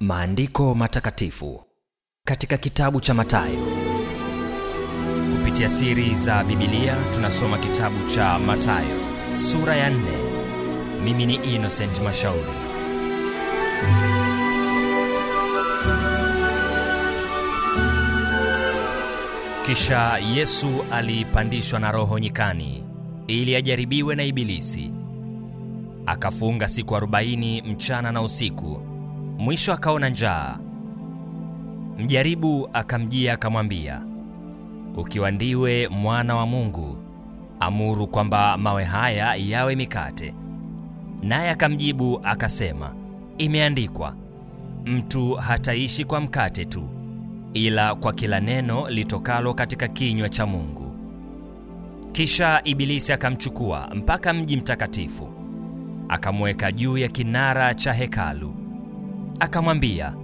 Maandiko matakatifu katika kitabu cha Mathayo. Kupitia siri za Biblia tunasoma kitabu cha Mathayo sura ya nne. Mimi ni Innocent Mashauri. Kisha Yesu alipandishwa na Roho nyikani ili ajaribiwe na Ibilisi. Akafunga siku arobaini mchana na usiku. Mwisho akaona njaa. Mjaribu akamjia akamwambia, ukiwa ndiwe mwana wa Mungu, amuru kwamba mawe haya yawe mikate. Naye akamjibu akasema, imeandikwa, mtu hataishi kwa mkate tu, ila kwa kila neno litokalo katika kinywa cha Mungu. Kisha Ibilisi akamchukua mpaka mji mtakatifu, akamweka juu ya kinara cha hekalu akamwambia,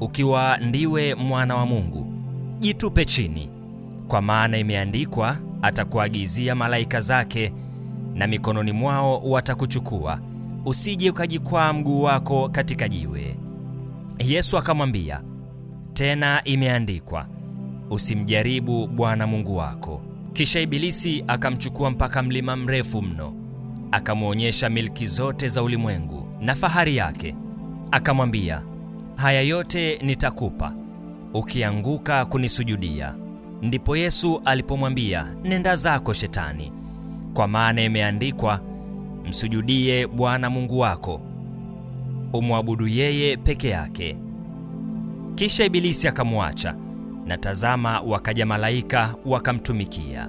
ukiwa ndiwe mwana wa Mungu, jitupe chini, kwa maana imeandikwa, atakuagizia malaika zake, na mikononi mwao watakuchukua, usije ukajikwaa mguu wako katika jiwe. Yesu akamwambia tena, imeandikwa, usimjaribu Bwana Mungu wako. Kisha Ibilisi akamchukua mpaka mlima mrefu mno, akamwonyesha milki zote za ulimwengu na fahari yake akamwambia, haya yote nitakupa ukianguka kunisujudia. Ndipo Yesu alipomwambia, nenda zako Shetani, kwa maana imeandikwa, msujudie Bwana Mungu wako, umwabudu yeye peke yake. Kisha Ibilisi akamwacha, na tazama, wakaja malaika wakamtumikia.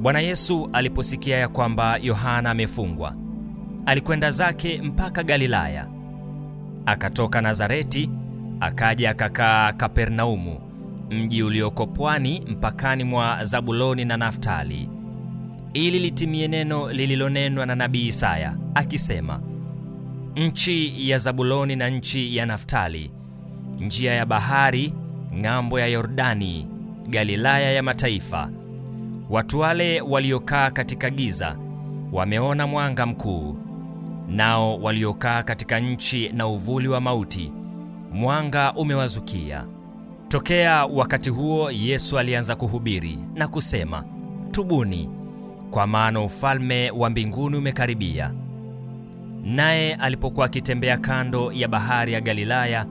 Bwana Yesu aliposikia ya kwamba Yohana amefungwa, alikwenda zake mpaka Galilaya. Akatoka Nazareti akaja akakaa Kapernaumu, mji ulioko pwani mpakani mwa Zabuloni na Naftali, ili litimie neno lililonenwa na nabii Isaya akisema, nchi ya Zabuloni na nchi ya Naftali, njia ya bahari, ng'ambo ya Yordani, Galilaya ya mataifa. Watu wale waliokaa katika giza wameona mwanga mkuu nao waliokaa katika nchi na uvuli wa mauti, mwanga umewazukia. Tokea wakati huo Yesu alianza kuhubiri na kusema, tubuni, kwa maana ufalme wa mbinguni umekaribia. Naye alipokuwa akitembea kando ya bahari ya Galilaya,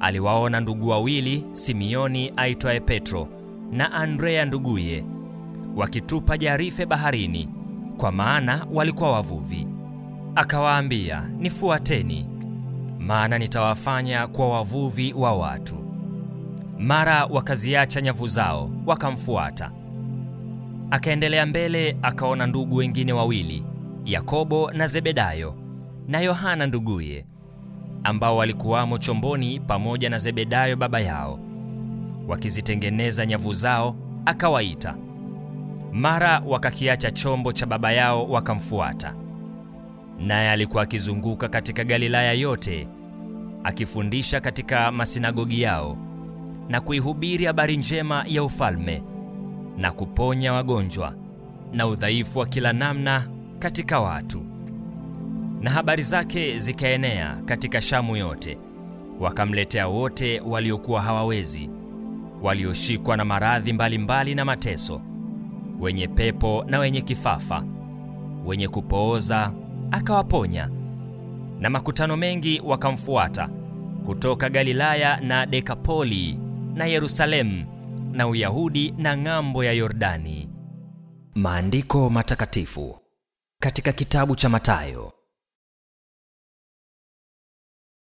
aliwaona ndugu wawili, Simioni aitwaye Petro na Andrea nduguye, wakitupa jarife baharini, kwa maana walikuwa wavuvi. Akawaambia, nifuateni, maana nitawafanya kuwa wavuvi wa watu. Mara wakaziacha nyavu zao wakamfuata. Akaendelea mbele, akaona ndugu wengine wawili, Yakobo na Zebedayo na Yohana nduguye, ambao walikuwamo chomboni pamoja na Zebedayo baba yao, wakizitengeneza nyavu zao. Akawaita. Mara wakakiacha chombo cha baba yao wakamfuata. Naye alikuwa akizunguka katika Galilaya yote akifundisha katika masinagogi yao na kuihubiri habari njema ya ufalme na kuponya wagonjwa na udhaifu wa kila namna katika watu. Na habari zake zikaenea katika Shamu yote, wakamletea wote waliokuwa hawawezi, walioshikwa na maradhi mbalimbali na mateso, wenye pepo na wenye kifafa, wenye kupooza akawaponya. Na makutano mengi wakamfuata kutoka Galilaya na Dekapoli na Yerusalemu na Uyahudi na ng'ambo ya Yordani. Maandiko matakatifu katika kitabu cha Mathayo